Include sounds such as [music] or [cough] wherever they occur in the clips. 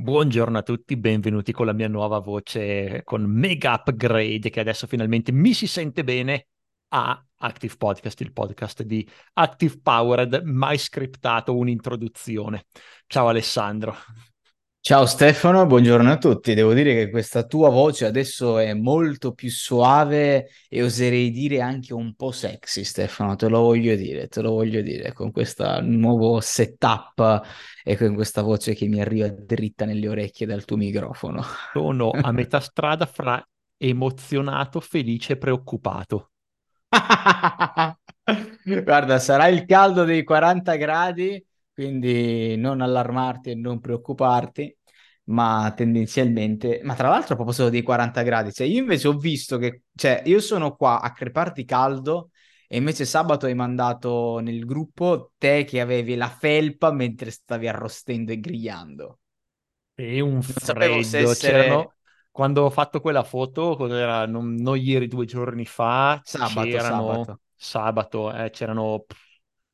Buongiorno a tutti, benvenuti con la mia nuova voce con mega upgrade che adesso finalmente mi si sente bene a Active Podcast, il podcast di Active Powered, mai scriptato un'introduzione. Ciao Alessandro. Ciao Stefano, buongiorno a tutti. Devo dire che questa tua voce adesso è molto più suave e oserei dire anche un po' sexy, Stefano, te lo voglio dire, te lo voglio dire, con questo nuovo setup e con questa voce che mi arriva dritta nelle orecchie dal tuo microfono. Sono a [laughs] metà strada fra emozionato, felice e preoccupato. [laughs] Guarda, sarà il caldo dei 40 gradi quindi non allarmarti e non preoccuparti, ma tendenzialmente, ma tra l'altro a proposito dei 40 gradi, cioè io invece ho visto che, cioè io sono qua a creparti caldo e invece sabato hai mandato nel gruppo te che avevi la felpa mentre stavi arrostendo e grigliando. E un freddo, essere... c'erano quando ho fatto quella foto, cos'era? Non, non ieri, due giorni fa, sabato, c'erano... sabato, sabato eh, c'erano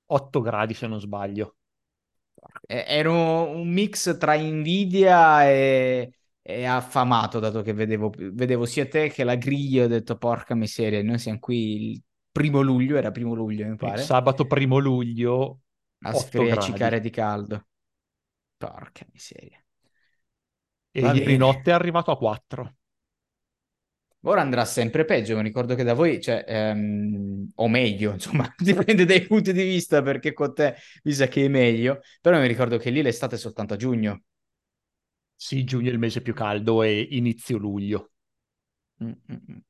8 gradi se non sbaglio. Ero un mix tra invidia e, e affamato, dato che vedevo, vedevo, sia te che la griglia, ho detto porca miseria, noi siamo qui il primo luglio, era primo luglio mi pare. Il sabato primo luglio, a sfriacicare di caldo. Porca miseria. E ieri bene. notte è arrivato a 4. Ora andrà sempre peggio, mi ricordo che da voi, cioè, ehm, o meglio, [laughs] insomma, dipende dai punti di vista perché con te mi sa che è meglio, però mi ricordo che lì l'estate è soltanto a giugno. Sì, giugno è il mese più caldo e inizio luglio. Mm-mm.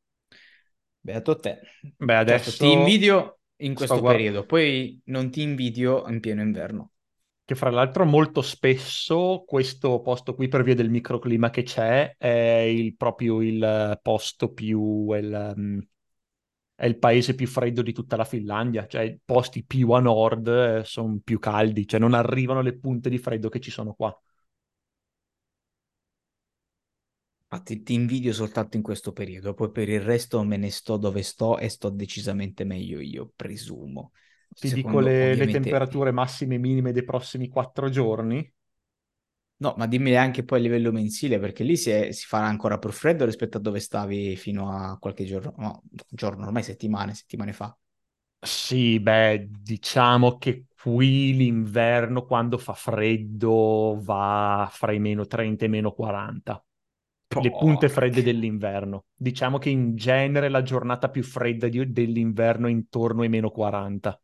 Beato te. Beh, adesso certo, ti invidio in questo guard- periodo, poi non ti invidio in pieno inverno che fra l'altro molto spesso questo posto qui per via del microclima che c'è è il, proprio il posto più, il, um, è il paese più freddo di tutta la Finlandia, cioè i posti più a nord eh, sono più caldi, cioè non arrivano le punte di freddo che ci sono qua. Infatti ti invidio soltanto in questo periodo, poi per il resto me ne sto dove sto e sto decisamente meglio io, presumo. Ti dico le, ovviamente... le temperature massime e minime dei prossimi quattro giorni? No, ma dimmi anche poi a livello mensile, perché lì si, è, si, farà ancora più freddo rispetto a dove stavi fino a qualche giorno, no, giorno, ormai settimane, settimane fa. Sì, beh, diciamo che qui l'inverno quando fa freddo va fra i meno 30 e i meno 40. Oh, le punte fredde dell'inverno. Diciamo che in genere la giornata più fredda di, dell'inverno è intorno ai meno 40.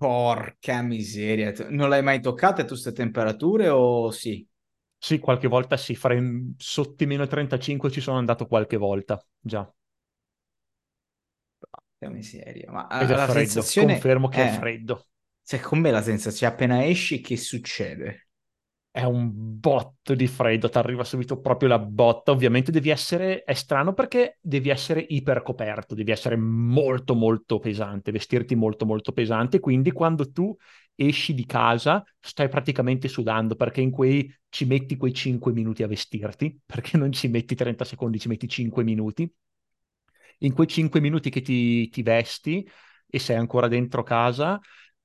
Porca miseria, non l'hai mai toccata tu queste temperature o sì? Sì, qualche volta sì, fare sotto i meno 35 ci sono andato qualche volta, già. Porca miseria, ma Ed è la freddo, sensazione... confermo che è, è freddo. Cioè, con me la sensazione, appena esci, che succede? È un botto di freddo, ti arriva subito proprio la botta. Ovviamente devi essere, è strano perché devi essere ipercoperto, devi essere molto molto pesante, vestirti molto molto pesante, quindi quando tu esci di casa stai praticamente sudando perché in quei ci metti quei 5 minuti a vestirti, [laughs] perché non ci metti 30 secondi, ci metti 5 minuti. In quei 5 minuti che ti, ti vesti e sei ancora dentro casa,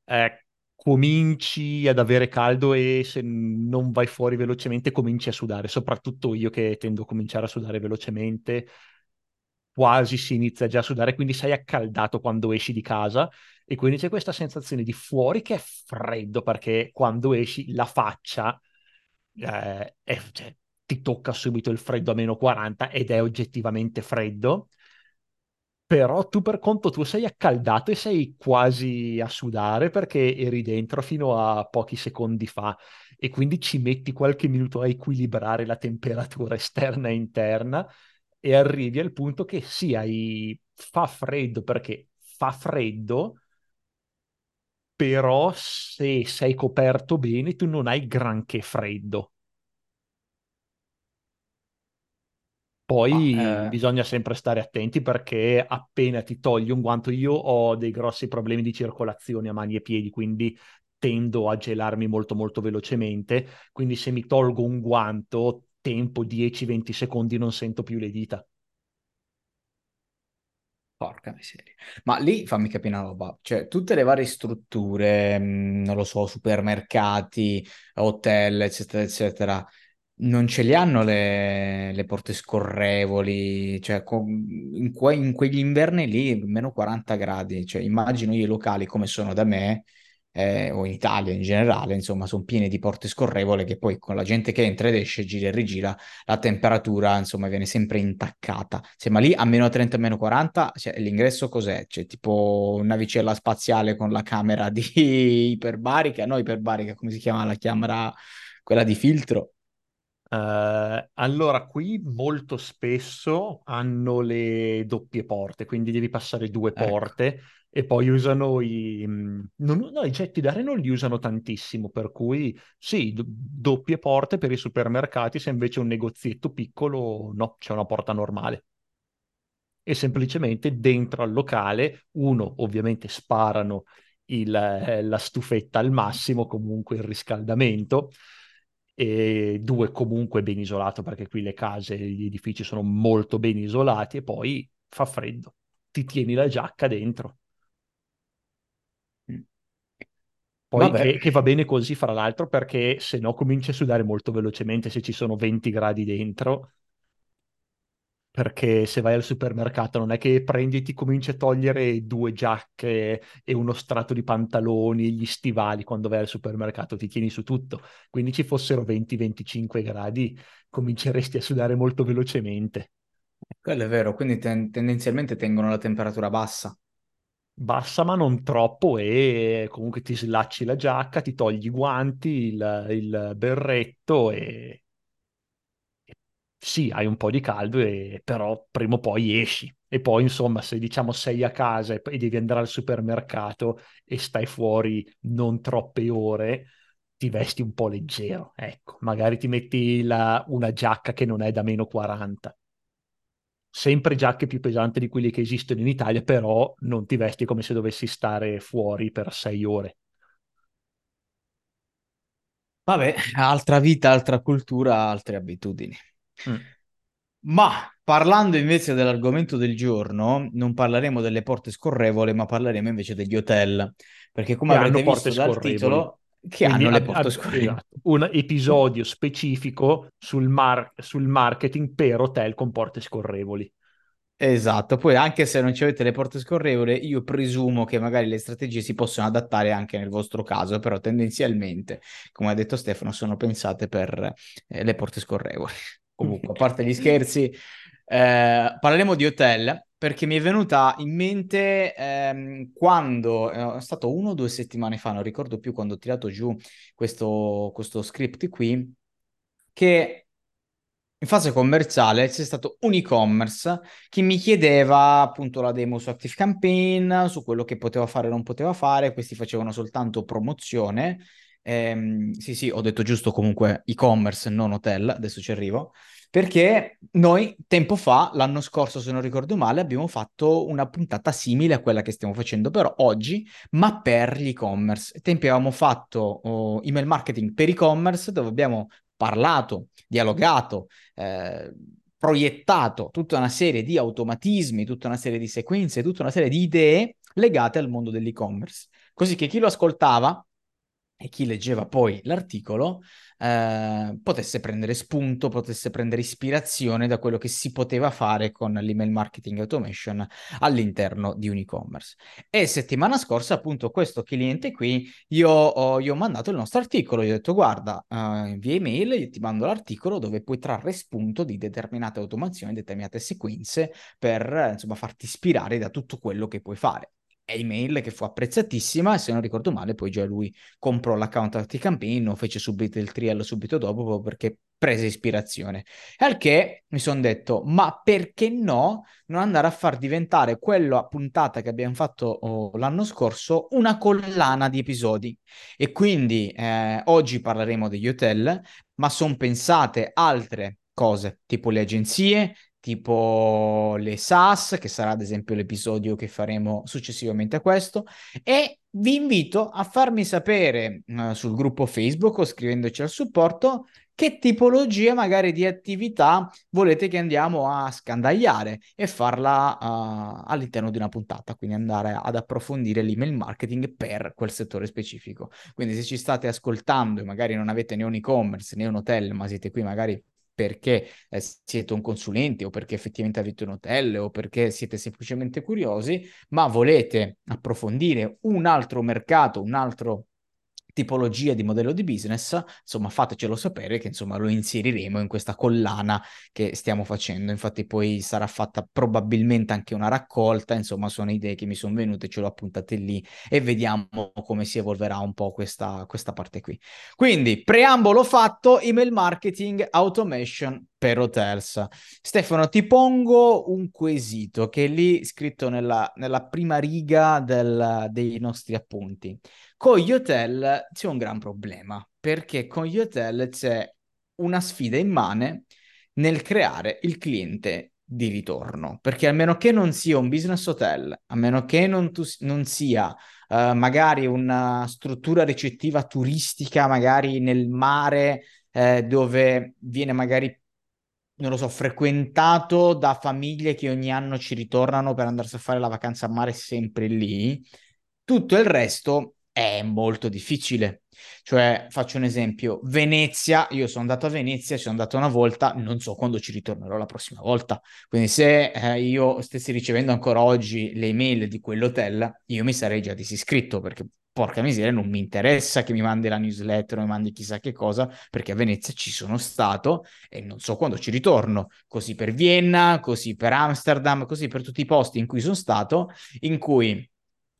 eh, cominci ad avere caldo e se non vai fuori velocemente cominci a sudare, soprattutto io che tendo a cominciare a sudare velocemente, quasi si inizia già a sudare, quindi sei accaldato quando esci di casa e quindi c'è questa sensazione di fuori che è freddo perché quando esci la faccia eh, è, cioè, ti tocca subito il freddo a meno 40 ed è oggettivamente freddo però tu per conto tuo sei accaldato e sei quasi a sudare perché eri dentro fino a pochi secondi fa e quindi ci metti qualche minuto a equilibrare la temperatura [laughs] esterna e interna e arrivi al punto che sì, hai... fa freddo perché fa freddo, però se sei coperto bene tu non hai granché freddo. Poi ah, eh... bisogna sempre stare attenti perché appena ti togli un guanto, io ho dei grossi problemi di circolazione a mani e piedi, quindi tendo a gelarmi molto molto velocemente, quindi se mi tolgo un guanto, tempo 10-20 secondi non sento più le dita. Porca miseria. Ma lì fammi capire una roba, cioè tutte le varie strutture, mh, non lo so, supermercati, hotel, eccetera, eccetera, non ce li hanno le, le porte scorrevoli, cioè in, que- in quegli inverni lì meno 40 gradi, cioè immagino i locali come sono da me, eh, o in Italia in generale, insomma, sono pieni di porte scorrevole che poi con la gente che entra ed esce, gira e rigira, la temperatura, insomma, viene sempre intaccata. Se ma lì a meno 30, meno 40, cioè, l'ingresso cos'è? C'è tipo una navicella spaziale con la camera di [laughs] iperbarica, no iperbarica, come si chiama la camera, quella di filtro? Eh, allora, qui molto spesso hanno le doppie porte, quindi devi passare due Ecco. porte e poi usano i... mh, non- no, i getti d'aria non li usano tantissimo, per cui sì, do- doppie porte per i supermercati, se invece è un negozietto piccolo, no, c'è una porta normale. E semplicemente dentro al locale, uno, ovviamente sparano il- eh, la stufetta al massimo, comunque il riscaldamento, e due comunque ben isolato perché qui le case, gli edifici sono molto ben isolati e poi fa freddo, ti tieni la giacca dentro. Poi Vabbè, che, che va bene così, fra l'altro, perché se no cominci a sudare molto velocemente se ci sono 20 gradi dentro perché se vai al supermercato non è che prendi e ti cominci a togliere due giacche e uno strato di pantaloni, gli stivali quando vai al supermercato, ti tieni su tutto. Quindi ci fossero 20-25 gradi, cominceresti a sudare molto velocemente. quello è vero, quindi ten- tendenzialmente tengono la temperatura bassa. Bassa ma non troppo e comunque ti slacci la giacca, ti togli i guanti, il, il berretto e sì, hai un po' di caldo, e, però prima o poi esci. E poi, insomma, se diciamo sei a casa e, e devi andare al supermercato e stai fuori non troppe ore, ti vesti un po' leggero. Ecco, magari ti metti la- una giacca che non è da meno 40. Sempre giacche più pesanti di quelle che esistono in Italia, però non ti vesti come se dovessi stare fuori per sei ore. Vabbè, altra vita, altra cultura, altre abitudini. Mm. Ma parlando invece dell'argomento del giorno, non parleremo delle porte scorrevole, ma parleremo invece degli hotel, perché come Che avrete visto dal titolo, che Quindi hanno le porte scorrevoli. esatto, un episodio [laughs] specifico sul, mar- sul marketing per hotel con porte scorrevoli. Esatto, poi anche se non ci avete le porte scorrevoli, io presumo che magari le strategie si possono adattare anche nel vostro caso, però tendenzialmente, come ha detto Stefano, sono pensate per eh, le porte scorrevoli. Comunque, a parte gli scherzi, eh, parleremo di hotel perché mi è venuta in mente ehm, quando, eh, è stato uno o due settimane fa, non ricordo più quando ho tirato giù questo, questo script qui, che in fase commerciale c'è stato un e-commerce che mi chiedeva appunto la demo su Active Campaign, su quello che poteva fare e non poteva fare, questi facevano soltanto promozione. Ehm, sì, sì, ho detto giusto comunque e-commerce, non hotel, adesso ci arrivo, perché noi tempo fa, l'anno scorso se non ricordo male, abbiamo fatto una puntata simile a quella che stiamo facendo però oggi, ma per gli e-commerce. Tempi avevamo fatto oh, email marketing per e-commerce dove abbiamo parlato, dialogato, eh, proiettato tutta una serie di automatismi, tutta una serie di sequenze, tutta una serie di idee legate al mondo dell'e-commerce. Così che chi lo ascoltava e chi leggeva poi l'articolo eh, potesse prendere spunto, potesse prendere ispirazione da quello che si poteva fare con l'email marketing automation all'interno di un e-commerce. E settimana scorsa, appunto, questo cliente qui, io ho, io ho mandato il nostro articolo, gli ho detto guarda, eh, via email io ti mando l'articolo dove puoi trarre spunto di determinate automazioni, determinate sequenze per, insomma, farti ispirare da tutto quello che puoi fare email che fu apprezzatissima e se non ricordo male poi già lui comprò l'account Campaign o fece subito il trial subito dopo proprio perché prese ispirazione. Al che mi sono detto, ma perché no non andare a far diventare quella puntata che abbiamo fatto oh, l'anno scorso una collana di episodi? E quindi eh, oggi parleremo degli hotel, ma sono pensate altre cose, tipo le agenzie, tipo le SaaS, che sarà ad esempio l'episodio che faremo successivamente a questo, e vi invito a farmi sapere uh, sul gruppo Facebook o scrivendoci al supporto che tipologia magari di attività volete che andiamo a scandagliare e farla uh, all'interno di una puntata, quindi andare ad approfondire l'email marketing per quel settore specifico. Quindi se ci state ascoltando e magari non avete né un e-commerce né un hotel, ma siete qui magari perché eh, siete un consulente o perché effettivamente avete un hotel o perché siete semplicemente curiosi, ma volete approfondire un altro mercato, un altro tipologia di modello di business, insomma fatecelo sapere che insomma lo inseriremo in questa collana che stiamo facendo. Infatti poi sarà fatta probabilmente anche una raccolta, insomma sono idee che mi sono venute, ce l'ho appuntate lì e vediamo come si evolverà un po' questa, questa parte qui. Quindi preambolo fatto, email marketing, automation per hotels. Stefano, ti pongo un quesito che è lì scritto nella, nella prima riga del, dei nostri appunti. Con gli hotel c'è un gran problema, perché con gli hotel c'è una sfida immane nel creare il cliente di ritorno, perché a meno che non sia un business hotel, a meno che non, tu, non sia uh, magari una struttura ricettiva turistica, magari nel mare, eh, dove viene magari non lo so, frequentato da famiglie che ogni anno ci ritornano per andarsi a fare la vacanza a mare sempre lì. Tutto il resto è molto difficile. Cioè, faccio un esempio, Venezia, io sono andato a Venezia, ci sono andato una volta, non so quando ci ritornerò la prossima volta. Quindi se eh, io stessi ricevendo ancora oggi le email di quell'hotel, io mi sarei già disiscritto perché porca miseria, non mi interessa che mi mandi la newsletter o mi mandi chissà che cosa, perché a Venezia ci sono stato e non so quando ci ritorno. Così per Vienna, così per Amsterdam, così per tutti i posti in cui sono stato, in cui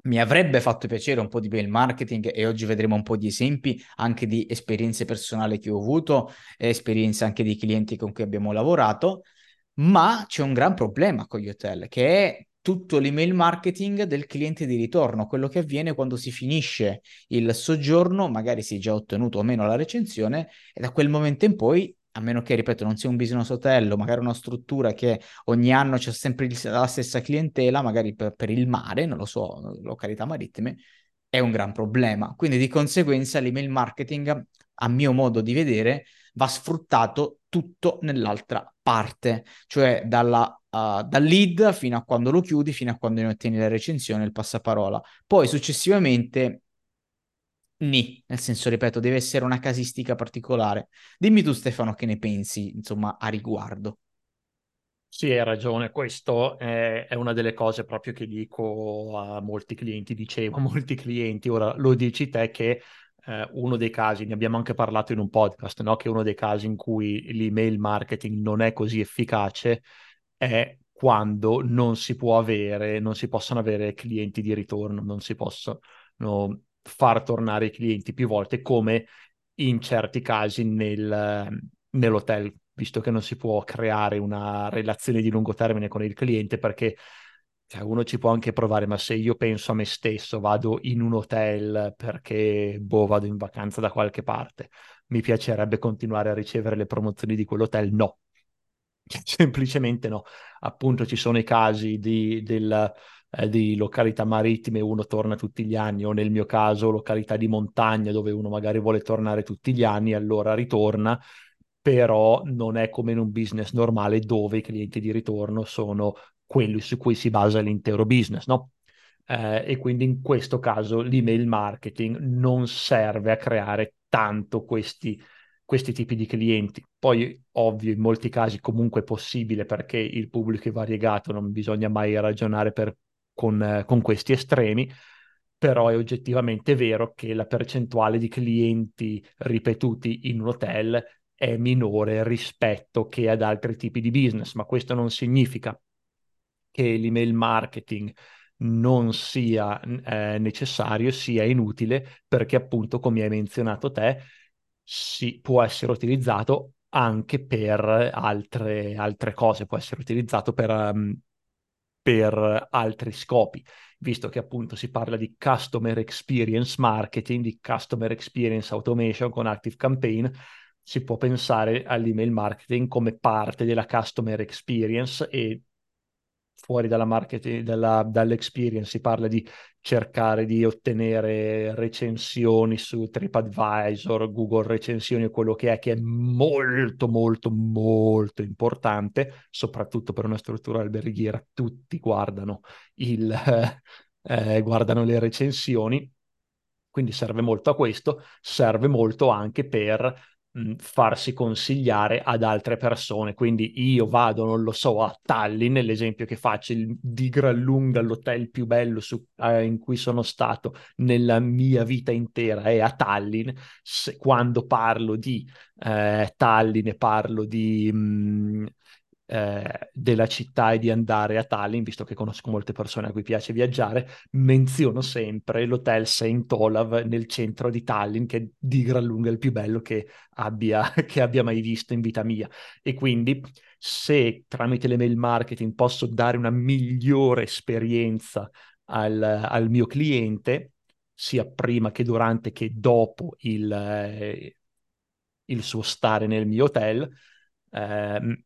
mi avrebbe fatto piacere un po' di mail marketing e oggi vedremo un po' di esempi anche di esperienze personali che ho avuto, esperienze anche di clienti con cui abbiamo lavorato, ma c'è un gran problema con gli hotel che è tutto l'email marketing del cliente di ritorno, quello che avviene quando si finisce il soggiorno, magari si è già ottenuto o meno la recensione e da quel momento in poi a meno che, ripeto, non sia un business hotel magari una struttura che ogni anno c'è sempre la stessa clientela, magari per, per, il mare, non lo so, località marittime, è un gran problema. Quindi di conseguenza l'email marketing, a mio modo di vedere, va sfruttato tutto nell'altra parte, cioè dalla, uh, dal lead fino a quando lo chiudi, fino a quando ne ottieni la recensione, il passaparola. Poi successivamente Ni, nel senso, ripeto, deve essere una casistica particolare. Dimmi tu, Stefano, che ne pensi, insomma, a riguardo. Sì, hai ragione, questo è, è, una delle cose proprio che dico a molti clienti, dicevo a molti clienti, ora lo dici te che eh, uno dei casi, ne abbiamo anche parlato in un podcast, no? che uno dei casi in cui l'email marketing non è così efficace è quando non si può avere, non si possono avere clienti di ritorno, non si possono far tornare i clienti più volte, come in certi casi nel, nell'hotel, visto che non si può creare una relazione di lungo termine con il cliente perché cioè, uno ci può anche provare, ma se io penso a me stesso, vado in un hotel perché boh, vado in vacanza da qualche parte, mi piacerebbe continuare a ricevere le promozioni di quell'hotel? No, [laughs] semplicemente no. Appunto ci sono i casi di, del, eh, di località marittime uno torna tutti gli anni o nel mio caso località di montagna dove uno magari vuole tornare tutti gli anni allora ritorna però non è come in un business normale dove i clienti di ritorno sono quelli su cui si basa l'intero business, no? Eh, e quindi in questo caso l'email marketing non serve a creare tanto questi, questi tipi di clienti. Poi, ovvio, in molti casi comunque è possibile perché il pubblico è variegato, non bisogna mai ragionare per con, eh, con questi estremi, però è oggettivamente vero che la percentuale di clienti ripetuti in un hotel è minore rispetto che ad altri tipi di business, ma questo non significa che l'email marketing non sia eh, necessario, sia inutile, perché appunto, come hai menzionato te, si può essere utilizzato anche per altre, altre cose, può essere utilizzato per um, per altri scopi, visto che appunto si parla di customer experience marketing, di customer experience automation con Active Campaign, si può pensare all'email marketing come parte della customer experience e fuori dalla marketing, dalla, dall'experience si parla di cercare di ottenere recensioni su TripAdvisor, Google recensioni o quello che è, che è molto molto molto importante, soprattutto per una struttura alberghiera, tutti guardano, il, [laughs] eh, guardano le recensioni, quindi serve molto a questo, serve molto anche per farsi consigliare ad altre persone. Quindi io vado, non lo so, a Tallinn, l'esempio che faccio, il, di gran lunga l'hotel più bello su, eh, in cui sono stato nella mia vita intera è a Tallinn. Se, quando parlo di eh, Tallinn e parlo di... Mh, eh, della città e di andare a Tallinn, visto che conosco molte persone a cui piace viaggiare, menziono sempre l'hotel St. Olav nel centro di Tallinn, che è di gran lunga il più bello che abbia, [laughs] che abbia mai visto in vita mia. E quindi se tramite le mail marketing posso dare una migliore esperienza al, al mio cliente, sia prima che durante che dopo il, eh, il suo stare nel mio hotel, eh,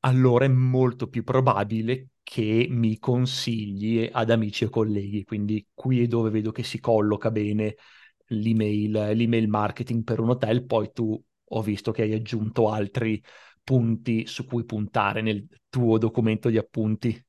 allora è molto più probabile che mi consigli ad amici e colleghi. Quindi qui è dove vedo che si colloca bene l'email, l'email marketing per un hotel. Poi tu ho visto che hai aggiunto altri punti su cui puntare nel tuo documento di appunti.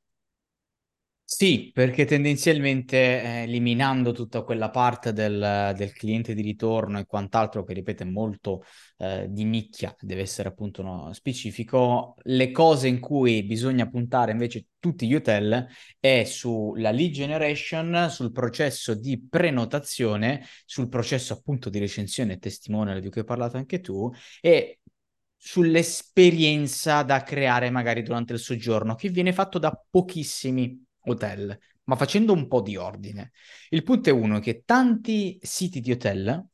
Sì, perché tendenzialmente eh, eliminando tutta quella parte del, del, cliente di ritorno e quant'altro che ripeto è molto eh, di nicchia, deve essere appunto no, specifico, le cose in cui bisogna puntare invece tutti gli hotel è sulla lead generation, sul processo di prenotazione, sul processo appunto di recensione e testimonial di cui hai parlato anche tu e sull'esperienza da creare magari durante il soggiorno che viene fatto da pochissimi hotel, ma facendo un po' di ordine. Il punto è uno che tanti siti di hotel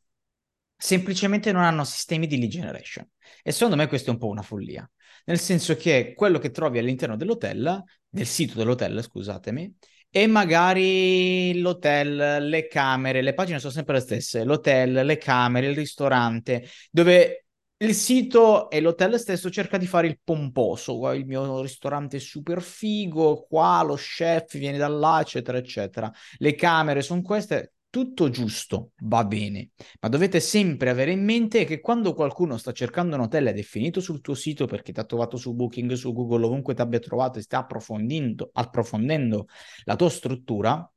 semplicemente non hanno sistemi di lead generation e secondo me questo è un po' una follia, nel senso che quello che trovi all'interno dell'hotel, del sito dell'hotel, scusatemi, e magari l'hotel, le camere, le pagine sono sempre le stesse, l'hotel, le camere, il ristorante, dove il sito e l'hotel stesso cerca di fare il pomposo, il mio ristorante è super figo, qua lo chef viene da là, eccetera, eccetera. Le camere sono queste, tutto giusto, va bene, ma dovete sempre avere in mente che quando qualcuno sta cercando un hotel ed è finito sul tuo sito perché ti ha trovato su Booking, su Google, ovunque ti abbia trovato e sta approfondendo, approfondendo la tua struttura,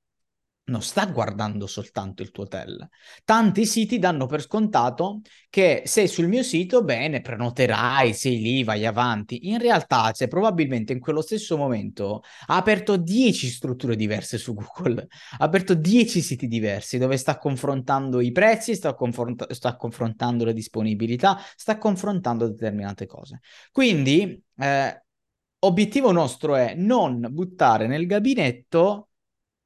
non sta guardando soltanto il tuo hotel. Tanti siti danno per scontato che sei sul mio sito, bene, prenoterai, sei lì, vai avanti. In realtà c'è probabilmente in quello stesso momento ha aperto 10 strutture diverse su Google, ha aperto 10 siti diversi dove sta confrontando i prezzi, sta, confront- sta confrontando le disponibilità, sta confrontando determinate cose. Quindi, eh, obiettivo nostro è non buttare nel gabinetto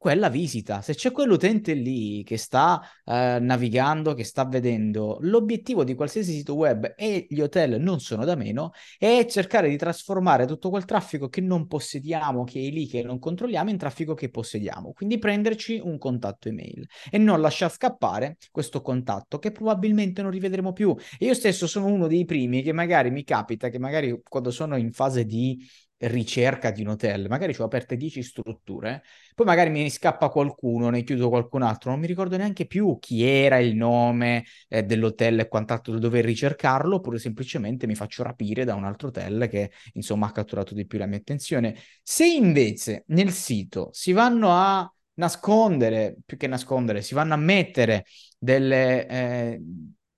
quella visita. Se c'è quell'utente lì che sta eh, navigando, che sta vedendo, l'obiettivo di qualsiasi sito web e gli hotel non sono da meno, è cercare di trasformare tutto quel traffico che non possediamo, che è lì, che non controlliamo, in traffico che possediamo. Quindi prenderci un contatto email e non lasciar scappare questo contatto che probabilmente non rivedremo più. Io stesso sono uno dei primi che magari mi capita, che magari quando sono in fase di ricerca di un hotel, magari ho aperte 10 strutture, poi magari mi scappa qualcuno, ne chiudo qualcun altro, non mi ricordo neanche più chi era il nome eh, dell'hotel e quant'altro da dover ricercarlo, oppure semplicemente mi faccio rapire da un altro hotel che insomma ha catturato di più la mia attenzione. Se invece nel sito si vanno a nascondere, più che nascondere, si vanno a mettere delle, eh,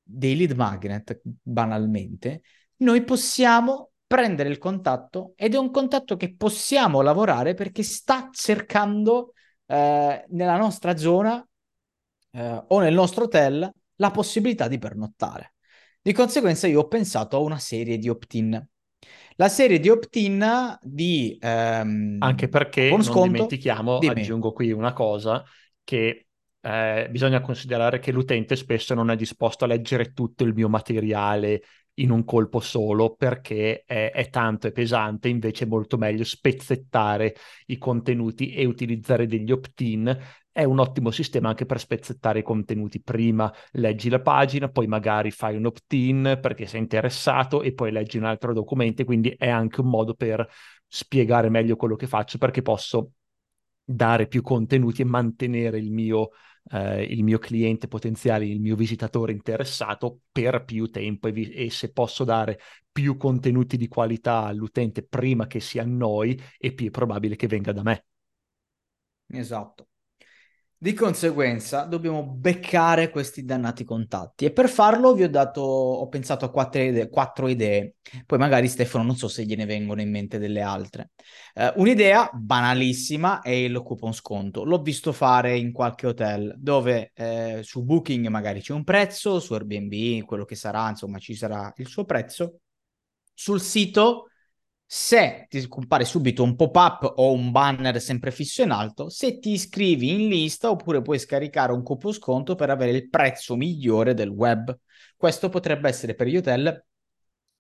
dei lead magnet banalmente, noi possiamo prendere il contatto ed è un contatto che possiamo lavorare perché sta cercando eh, nella nostra zona eh, o nel nostro hotel la possibilità di pernottare. Di conseguenza io ho pensato a una serie di opt-in. La serie di opt-in di... Ehm, Anche perché, non sconto, dimentichiamo, dimmi. aggiungo qui una cosa, che eh, bisogna considerare che l'utente spesso non è disposto a leggere tutto il mio materiale in un colpo solo perché è, è, tanto e pesante, invece è molto meglio spezzettare i contenuti e utilizzare degli opt-in è un ottimo sistema anche per spezzettare i contenuti. Prima leggi la pagina, poi magari fai un opt-in perché sei interessato e poi leggi un altro documento, quindi è anche un modo per spiegare meglio quello che faccio perché posso dare più contenuti e mantenere il mio, eh, il mio cliente potenziale, il mio visitatore interessato per più tempo e, vi- e, se posso dare più contenuti di qualità all'utente prima che si annoi, è più probabile che venga da me. Esatto. Di conseguenza dobbiamo beccare questi dannati contatti e per farlo vi ho dato, ho pensato a quattro idee, quattro idee. poi magari Stefano non so se gliene vengono in mente delle altre. Uh, un'idea banalissima è il coupon sconto, l'ho visto fare in qualche hotel dove eh, su Booking magari c'è un prezzo, su Airbnb quello che sarà, insomma ci sarà il suo prezzo. Sul sito se ti compare subito un pop-up o un banner sempre fisso in alto, se ti iscrivi in lista oppure puoi scaricare un coupon sconto per avere il prezzo migliore del web. Questo potrebbe essere per gli hotel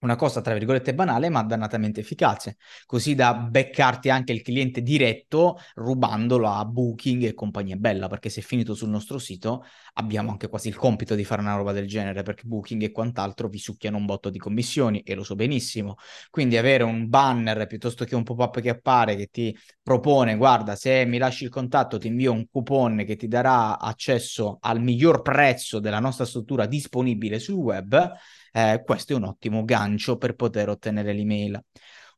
una cosa tra virgolette banale ma dannatamente efficace, così da beccarti anche il cliente diretto rubandolo a Booking e compagnia bella, perché se è finito sul nostro sito abbiamo anche quasi il compito di fare una roba del genere, perché Booking e quant'altro vi succhiano un botto di commissioni e lo so benissimo. Quindi avere un banner piuttosto che un pop-up che appare che ti propone, guarda, se mi lasci il contatto ti invio un coupon che ti darà accesso al miglior prezzo della nostra struttura disponibile sul web eh, questo è un ottimo gancio per poter ottenere l'email.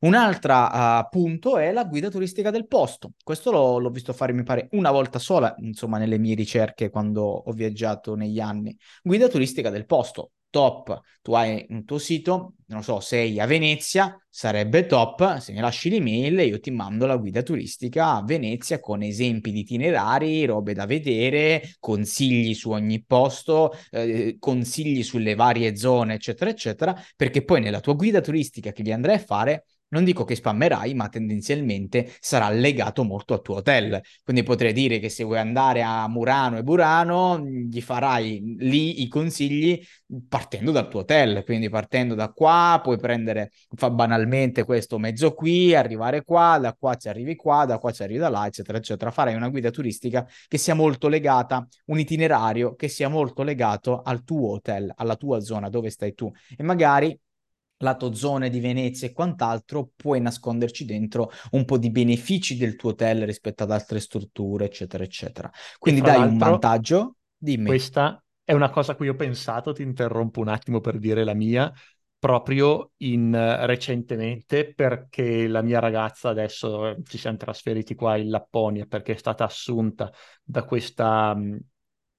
Un altro uh, punto è la guida turistica del posto. Questo l'ho, l'ho, visto fare, mi pare, una volta sola, insomma, nelle mie ricerche quando ho viaggiato negli anni. Guida turistica del posto top, tu hai un tuo sito, non so, sei a Venezia, sarebbe top se mi lasci l'email io ti mando la guida turistica a Venezia con esempi di itinerari, robe da vedere, consigli su ogni posto, eh, consigli sulle varie zone, eccetera, eccetera, perché poi nella tua guida turistica che gli andrai a fare non dico che spammerai, ma tendenzialmente sarà legato molto al tuo hotel. Quindi potrei dire che se vuoi andare a Murano e Burano, gli farai lì i consigli partendo dal tuo hotel. Quindi partendo da qua, puoi prendere, fa banalmente questo mezzo qui, arrivare qua, da qua ci arrivi qua, da qua ci arrivi da là, eccetera, eccetera. Farai una guida turistica che sia molto legata, un itinerario che sia molto legato al tuo hotel, alla tua zona dove stai tu. E magari lato zone di Venezia e quant'altro, puoi nasconderci dentro un po' di benefici del tuo hotel rispetto ad altre strutture, eccetera, eccetera. Quindi dai un vantaggio, dimmi. Questa è una cosa a cui ho pensato, ti interrompo un attimo per dire la mia, proprio in, recentemente perché la mia ragazza adesso eh, ci siamo trasferiti qua in Lapponia perché è stata assunta da questa,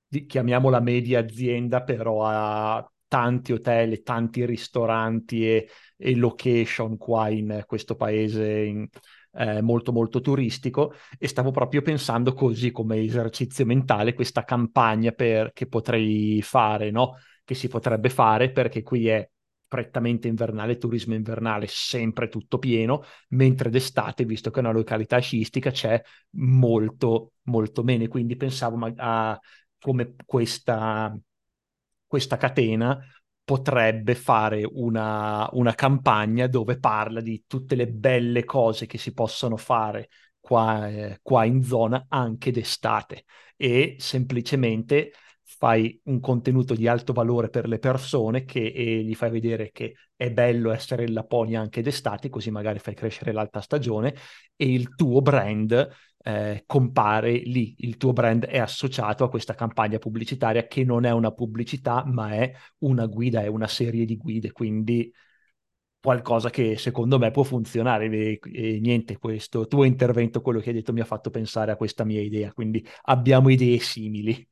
di, chiamiamola media azienda, però a tanti hotel e tanti ristoranti e, e location qua in questo paese in, eh, molto molto turistico e stavo proprio pensando così come esercizio mentale questa campagna per, che potrei fare, no? che si potrebbe fare perché qui è prettamente invernale, turismo invernale, sempre tutto pieno, mentre d'estate, visto che è una località sciistica, c'è molto, molto meno. Quindi pensavo a come questa questa catena potrebbe fare una, una campagna dove parla di tutte le belle cose che si possono fare qua, eh, qua in zona anche d'estate. E semplicemente fai un contenuto di alto valore per le persone che, e gli fai vedere che è bello essere in Laponia anche d'estate, così magari fai crescere l'alta stagione e il tuo brand eh, compare lì, il tuo brand è associato a questa campagna pubblicitaria che non è una pubblicità, ma è una guida, è una serie di guide, quindi qualcosa che secondo me può funzionare. E, e, niente, questo tuo intervento, quello che hai detto mi ha fatto pensare a questa mia idea, quindi abbiamo idee simili.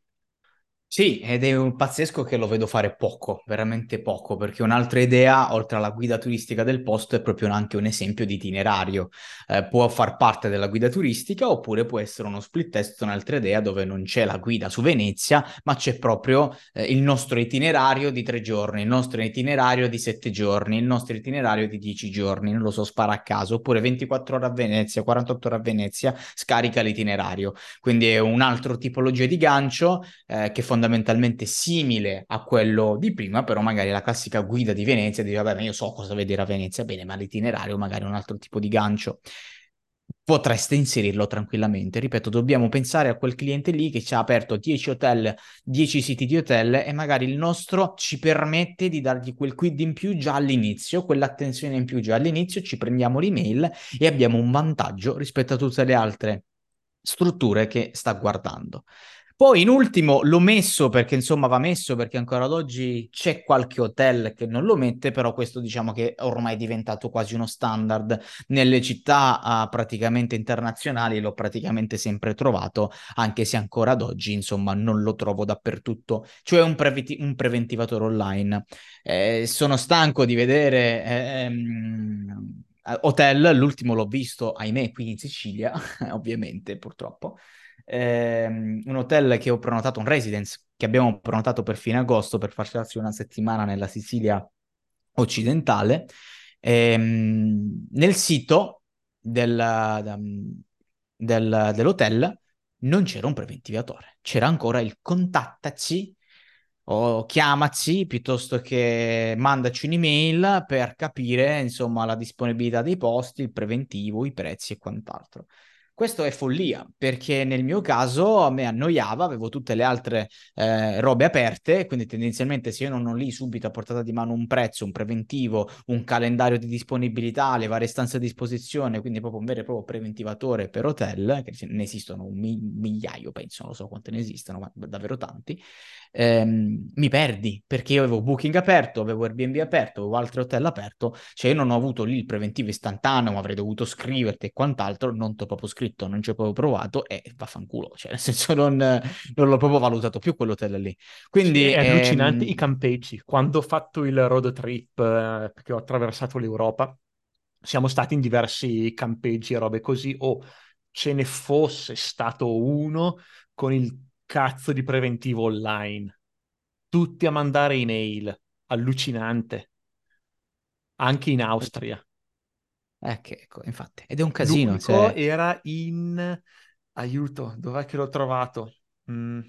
Sì, ed è un pazzesco che lo vedo fare poco, veramente poco, perché un'altra idea, oltre alla guida turistica del posto, è proprio anche un esempio di itinerario. Eh, può far parte della guida turistica oppure può essere uno split test, un'altra idea dove non c'è la guida su Venezia, ma c'è proprio eh, il nostro itinerario di tre giorni, il nostro itinerario di sette giorni, il nostro itinerario di dieci giorni, non lo so, spara a caso, oppure 24 ore a Venezia, 48 ore a Venezia, scarica l'itinerario. Quindi è un altro tipologia di gancio eh, che fondamentalmente fondamentalmente simile a quello di prima, però magari la classica guida di Venezia, dice vabbè, io so cosa vedere a Venezia, bene, ma l'itinerario magari è un altro tipo di gancio. potreste inserirlo tranquillamente. Ripeto, dobbiamo pensare a quel cliente lì che ci ha aperto 10 hotel, 10 siti di hotel e magari il nostro ci permette di dargli quel quid in più già all'inizio, quell'attenzione in più già all'inizio, ci prendiamo l'email e abbiamo un vantaggio rispetto a tutte le altre strutture che sta guardando. Poi in ultimo l'ho messo perché insomma va messo perché ancora ad oggi c'è qualche hotel che non lo mette, però questo diciamo che ormai è diventato quasi uno standard. Nelle città uh, praticamente internazionali, l'ho praticamente sempre trovato, anche se ancora ad oggi insomma non lo trovo dappertutto, cioè un, preventi- un preventivatore online. Eh, sono stanco di vedere... Ehm, hotel, l'ultimo l'ho visto, ahimè, qui in Sicilia, [laughs] ovviamente, purtroppo, ehm, un hotel che ho prenotato, un residence che abbiamo prenotato per fine agosto per farci una settimana nella Sicilia occidentale. Ehm, nel sito del, del, dell'hotel non c'era un preventivatore, c'era ancora il contattaci o chiamaci piuttosto che mandaci un'email per capire insomma la disponibilità dei posti, il preventivo, i prezzi e quant'altro. Questo è follia, perché nel mio caso a me annoiava, avevo tutte le altre eh, robe aperte, quindi tendenzialmente se io non ho lì subito a portata di mano un prezzo, un preventivo, un calendario di disponibilità, le varie stanze a disposizione, quindi proprio un vero e proprio preventivatore per hotel, che ne esistono un migliaio, penso, non so quante ne esistono, ma davvero tanti, ehm, mi perdi, perché io avevo Booking aperto, avevo Airbnb aperto, avevo altri hotel aperto, cioè io non ho avuto lì il preventivo istantaneo, ma avrei dovuto scriverti e quant'altro, non ti ho proprio scritto non ci ho proprio provato e vaffanculo, cioè nel senso non, non l'ho proprio valutato più quell'hotel lì. Quindi sì, è ehm... allucinante i campeggi. Quando ho fatto il road trip, eh, perché ho attraversato l'Europa, siamo stati in diversi campeggi e robe così, o ce ne fosse stato uno con il cazzo di preventivo online. Tutti a mandare email, allucinante. Anche in Austria. Ecco, ecco, infatti, ed è un casino. L'unico cioè... era in... Aiuto, dov'è che l'ho trovato? Mm.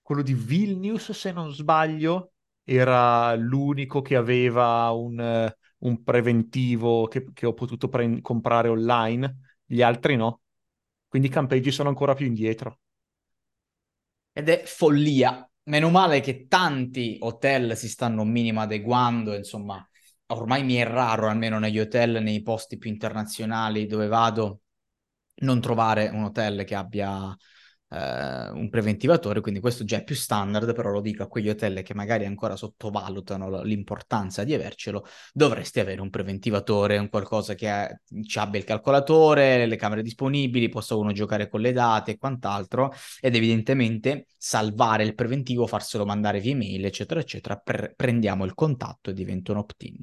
Quello di Vilnius, se non sbaglio, era l'unico che aveva un, un preventivo che, che, ho potuto pre- comprare online, gli altri no. Quindi i campeggi sono ancora più indietro. Ed è follia. Meno male che tanti hotel si stanno minimo adeguando, insomma, ormai mi è raro, almeno negli hotel, nei posti più internazionali dove vado, non trovare un hotel che abbia eh, un preventivatore, quindi questo già è più standard, però lo dico a quegli hotel che magari ancora sottovalutano l'importanza di avercelo, dovresti avere un preventivatore, un qualcosa che ha, ci abbia il calcolatore, le camere disponibili, possa uno giocare con le date e quant'altro, ed evidentemente salvare il preventivo, farselo mandare via email, eccetera, eccetera, pre- prendiamo il contatto e diventa un opt-in.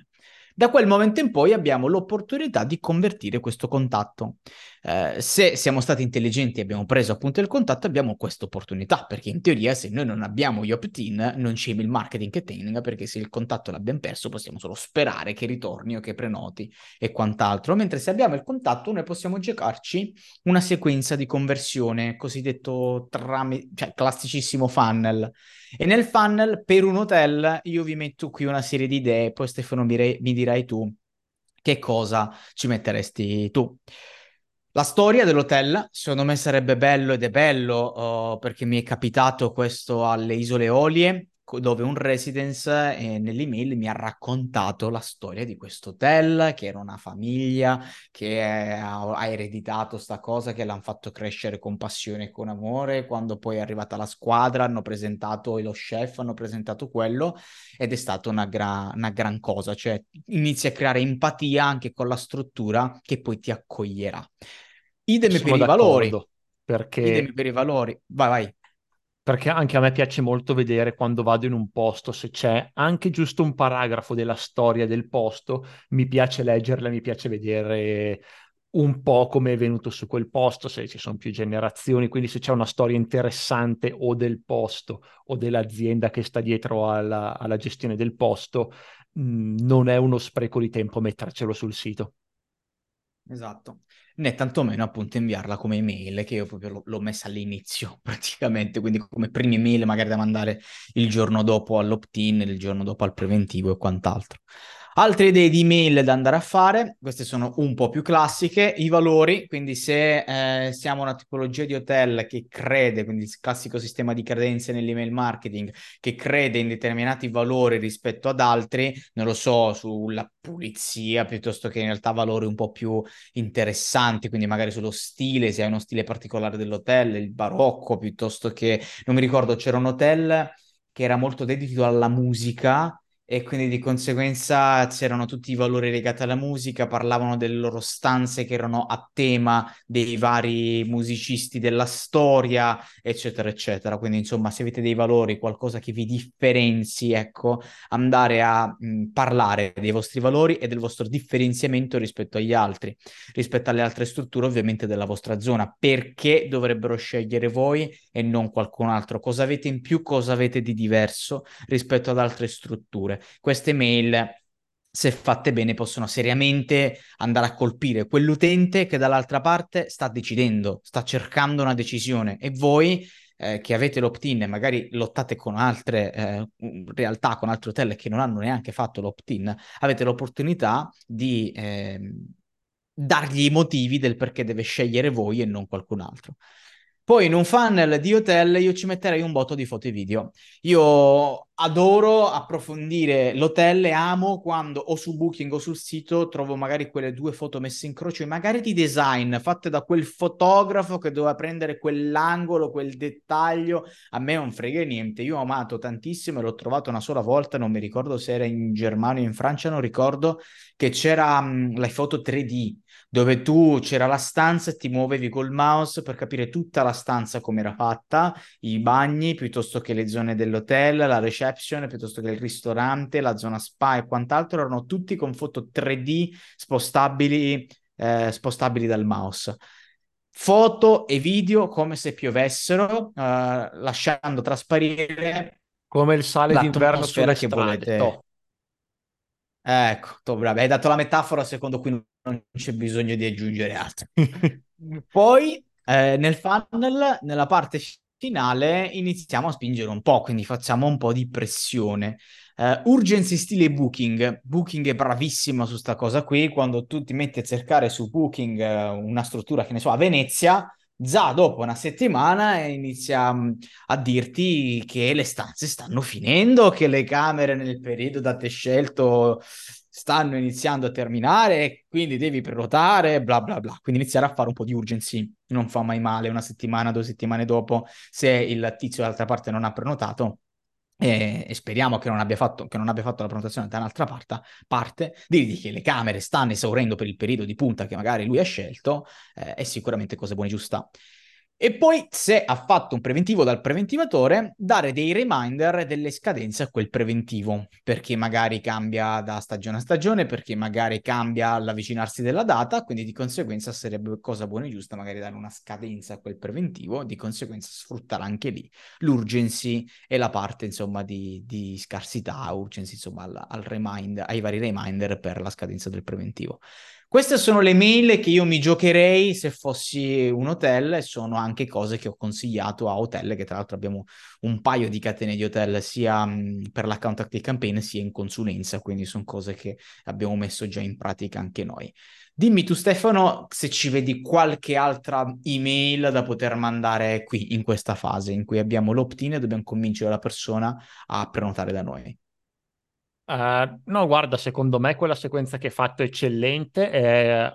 Da quel momento in poi abbiamo l'opportunità di convertire questo contatto. Eh, se siamo stati intelligenti e abbiamo preso appunto il contatto, abbiamo questa opportunità, perché in teoria se noi non abbiamo gli opt-in, non c'è il marketing che tenga, perché se il contatto l'abbiamo perso possiamo solo sperare che ritorni o che prenoti e quant'altro, mentre se abbiamo il contatto noi possiamo giocarci una sequenza di conversione, cosiddetto tram- cioè, classicissimo funnel. E nel funnel per un hotel io vi metto qui una serie di idee, poi Stefano mi, re- mi dirai tu che cosa ci metteresti tu. La storia dell'hotel, secondo me, sarebbe bello ed è bello uh, perché mi è capitato questo alle Isole Olie, dove un residence eh, nell'email mi ha raccontato la storia di questo hotel, che era una famiglia che ha, ha ereditato sta cosa, che l'hanno fatto crescere con passione e con amore. Quando poi è arrivata la squadra, hanno presentato lo chef, hanno presentato quello ed è stata una, gra- una gran cosa. Cioè, inizi a creare empatia anche con la struttura che poi ti accoglierà. Idem Sono per i valori. Perché... Idem per i valori. Vai, vai. Perché anche a me piace molto vedere quando vado in un posto, se c'è anche giusto un paragrafo della storia del posto, mi piace leggerla, mi piace vedere un po' come è venuto su quel posto, se ci sono più generazioni, quindi se c'è una storia interessante o del posto o dell'azienda che sta dietro alla, alla gestione del posto, mh, mm, non è uno spreco di tempo mettercelo sul sito. Esatto né tantomeno appunto inviarla come email, che io proprio l'ho messa all'inizio [laughs] praticamente, quindi come prima email magari da mandare il giorno dopo all'opt-in, il giorno dopo al preventivo e quant'altro. Altre idee di email da andare a fare, queste sono un po' più classiche, i valori, quindi se eh, siamo una tipologia di hotel che crede, quindi il classico sistema di credenze nell'email marketing, che crede in determinati valori rispetto ad altri, non lo so, sulla pulizia piuttosto che in realtà valori un po' più interessanti, quindi magari sullo stile, se hai uno stile particolare dell'hotel, il barocco, piuttosto che, non mi ricordo, c'era un hotel che era molto dedito alla musica e quindi di conseguenza c'erano tutti i valori legati alla musica, parlavano delle loro stanze che erano a tema dei vari musicisti della storia, eccetera, eccetera. Quindi, insomma, se avete dei valori, qualcosa che vi differenzi, ecco, andare a mh, parlare dei vostri valori e del vostro differenziamento rispetto agli altri, rispetto alle altre strutture, ovviamente, della vostra zona. Perché dovrebbero scegliere voi e non qualcun altro? Cosa avete in più, cosa avete di diverso rispetto ad altre strutture? Queste mail se fatte bene, possono seriamente andare a colpire quell'utente che dall'altra parte sta decidendo, sta cercando una decisione e voi eh, che avete l'opt-in e magari lottate con altre eh, realtà, con altri hotel che non hanno neanche fatto l'opt-in, avete l'opportunità di eh, dargli i motivi del perché deve scegliere voi e non qualcun altro. Poi in un funnel di hotel io ci metterei un botto di foto e video. Io adoro approfondire l'hotel e amo quando o su Booking o sul sito trovo magari quelle due foto messe in croce, magari di design, fatte da quel fotografo che doveva prendere quell'angolo, quel dettaglio. A me non frega niente. Io ho amato tantissimo e l'ho trovato una sola volta, non mi ricordo se era in Germania o in Francia, non ricordo, che c'era mh, la foto 3D dove tu c'era la stanza e ti muovevi col mouse per capire tutta la stanza come era fatta, i bagni piuttosto che le zone dell'hotel, la reception piuttosto che il ristorante, la zona spa e quant'altro erano tutti con foto 3D spostabili, eh, spostabili dal mouse. Foto e video come se piovessero, eh, lasciando trasparire come il sale d'inverno sulle che volete. Ecco, to, bravo. hai dato la metafora secondo cui non c'è bisogno di aggiungere altro. [laughs] Poi eh, nel funnel, nella parte finale, iniziamo a spingere un po', quindi facciamo un po' di pressione. Uh, urgency stile Booking. Booking è bravissimo su sta cosa qui. Quando tu ti metti a cercare su Booking uh, una struttura che ne so a Venezia, già dopo una settimana inizia mm, a dirti che le stanze stanno finendo, che le camere nel periodo da te scelto stanno iniziando a terminare, quindi devi prenotare, bla bla bla. Quindi iniziare a fare un po' di urgency non fa mai male una settimana, due settimane dopo, se il tizio dall'altra parte non ha prenotato. E, e speriamo che non, abbia fatto, non abbia fatto la prenotazione da un'altra parte, parte dirgli che le camere stanno esaurendo per il periodo di punta che magari lui ha scelto, eh, è sicuramente cosa buona e giusta. E poi, se ha fatto un preventivo dal preventivatore, dare dei reminder delle scadenze a quel preventivo, perché magari cambia da stagione a stagione, perché magari cambia all'avvicinarsi della data, quindi di conseguenza sarebbe cosa buona e giusta magari dare una scadenza a quel preventivo, di conseguenza sfruttare anche lì l'urgency e la parte, insomma, di, di scarsità, urgency, insomma, al, al reminder, ai vari reminder per la scadenza del preventivo. Queste sono le mail che io mi giocherei se fossi un hotel e sono anche cose che ho consigliato a hotel, che tra l'altro abbiamo un paio di catene di hotel sia per l'account active campaign sia in consulenza, quindi sono cose che abbiamo messo già in pratica anche noi. Dimmi tu Stefano se ci vedi qualche altra email da poter mandare qui in questa fase in cui abbiamo l'opt-in e dobbiamo convincere la persona a prenotare da noi. Uh, no, guarda, secondo me quella sequenza che hai fatto è eccellente. È...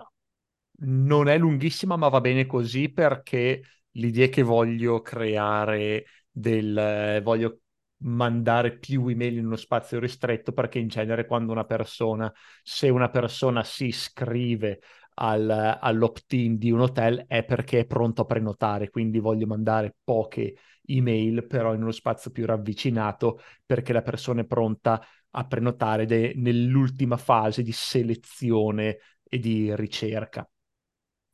Non è lunghissima, ma va bene così perché l'idea che voglio creare del... voglio mandare più email in uno spazio ristretto perché in genere quando una persona, se una persona si iscrive al, all'opt-in di un hotel è perché è pronto a prenotare, quindi voglio mandare poche email però in uno spazio più ravvicinato perché la persona è pronta a prenotare de- nell'ultima fase di selezione e di ricerca.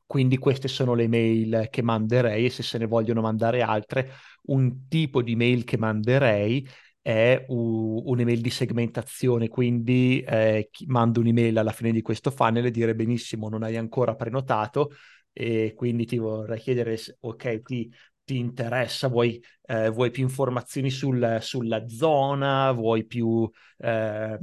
Quindi queste sono le mail che manderei e se se ne vogliono mandare altre, un tipo di mail che manderei è u- un'email di segmentazione, quindi eh, mando un'email alla fine di questo funnel e dire benissimo, non hai ancora prenotato e quindi ti vorrei chiedere, ok, ti ti interessa, vuoi, eh, vuoi più informazioni sul, sulla zona, vuoi più, eh,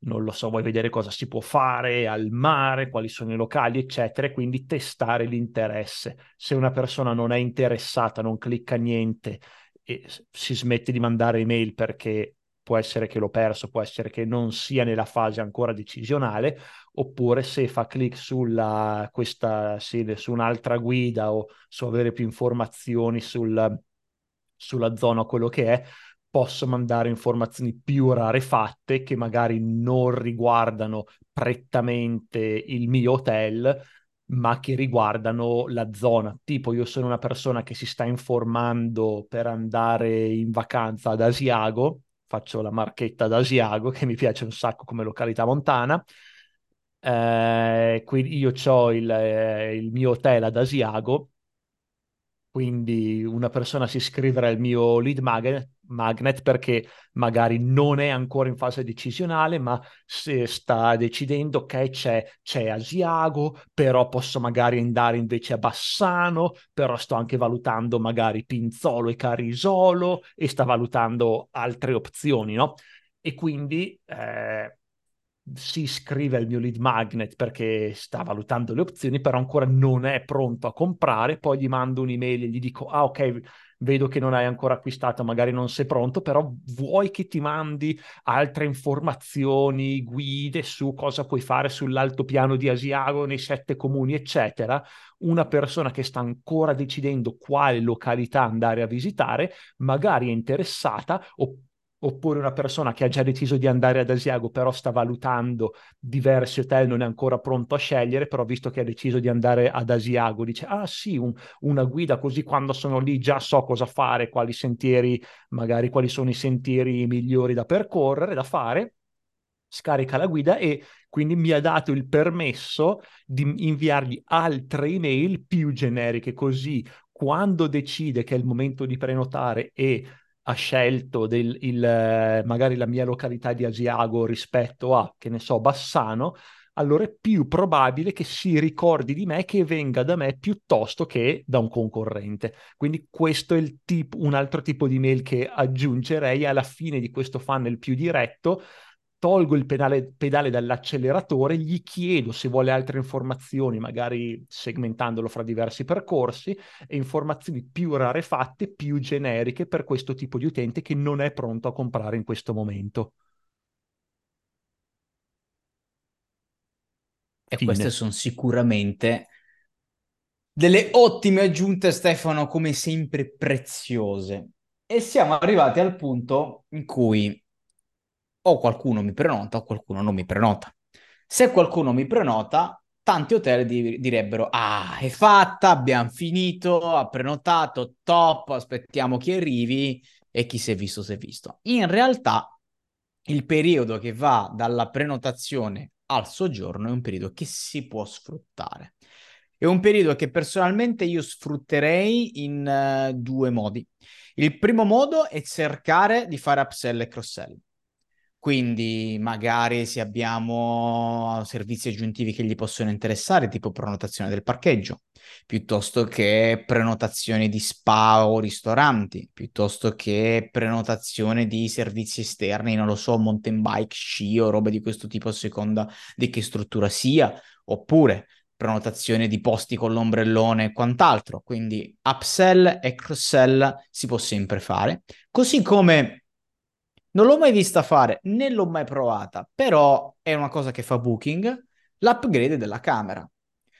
non lo so, vuoi vedere cosa si può fare al mare, quali sono i locali, eccetera, e quindi testare l'interesse. Se una persona non è interessata, non clicca niente e si smette di mandare email perché può essere che l'ho perso, può essere che non sia nella fase ancora decisionale, oppure se fa clic sulla, questa, sì, su un'altra guida o su avere più informazioni sul, sulla zona o quello che è, posso mandare informazioni più rarefatte che magari non riguardano prettamente il mio hotel, ma che riguardano la zona. Tipo, io sono una persona che si sta informando per andare in vacanza ad Asiago, faccio la marchetta ad Asiago, che mi piace un sacco come località montana. Eh, quindi io ho il, eh, il mio hotel ad Asiago quindi una persona si iscriverà al mio lead magnet, magnet perché magari non è ancora in fase decisionale, ma se sta decidendo, ok, c'è, c'è Asiago, però posso magari andare invece a Bassano, però sto anche valutando magari Pinzolo e Carisolo e sta valutando altre opzioni, no? E quindi eh, si iscrive al mio lead magnet perché sta valutando le opzioni, però ancora non è pronto a comprare, poi gli mando un'email e gli dico, ah ok, vedo che non hai ancora acquistato, magari non sei pronto, però vuoi che ti mandi altre informazioni, guide su cosa puoi fare sull'altopiano di Asiago, nei sette comuni, eccetera. Una persona che sta ancora decidendo quale località andare a visitare, magari è interessata, oppure oppure una persona che ha già deciso di andare ad Asiago però sta valutando diversi hotel, non è ancora pronto a scegliere, però visto che ha deciso di andare ad Asiago dice ah sì, un, una guida così quando sono lì già so cosa fare, quali sentieri, magari quali sono i sentieri migliori da percorrere, da fare, scarica la guida e quindi mi ha dato il permesso di inviargli altre email più generiche così quando decide che è il momento di prenotare e ha scelto del, il, magari la mia località di Asiago rispetto a, che ne so, Bassano, allora è più probabile che si ricordi di me che venga da me piuttosto che da un concorrente. Quindi questo è tipo, un altro tipo di mail che aggiungerei alla fine di questo funnel più diretto tolgo il pedale, pedale dall'acceleratore, gli chiedo se vuole altre informazioni, magari segmentandolo fra diversi percorsi, e informazioni più rarefatte, più generiche per questo tipo di utente che non è pronto a comprare in questo momento. E Fine. queste sono sicuramente delle ottime aggiunte, Stefano, come sempre preziose. E siamo arrivati al punto in cui o qualcuno mi prenota o qualcuno non mi prenota. Se qualcuno mi prenota, tanti hotel di- direbbero: Ah, è fatta, abbiamo finito, ha prenotato, top, aspettiamo che arrivi e chi si è visto si è visto. In realtà, il periodo che va dalla prenotazione al soggiorno è un periodo che si può sfruttare. È un periodo che personalmente io sfrutterei in uh, due modi. Il primo modo è cercare di fare upsell e cross-sell. Quindi magari se abbiamo servizi aggiuntivi che gli possono interessare, tipo prenotazione del parcheggio, piuttosto che prenotazione di spa o ristoranti, piuttosto che prenotazione di servizi esterni, non lo so, mountain bike, sci o roba di questo tipo a seconda di che struttura sia, oppure prenotazione di posti con l'ombrellone e quant'altro. Quindi upsell e cross-sell si può sempre fare, così come non l'ho mai vista fare, né l'ho mai provata, però è una cosa che fa Booking, l'upgrade della camera.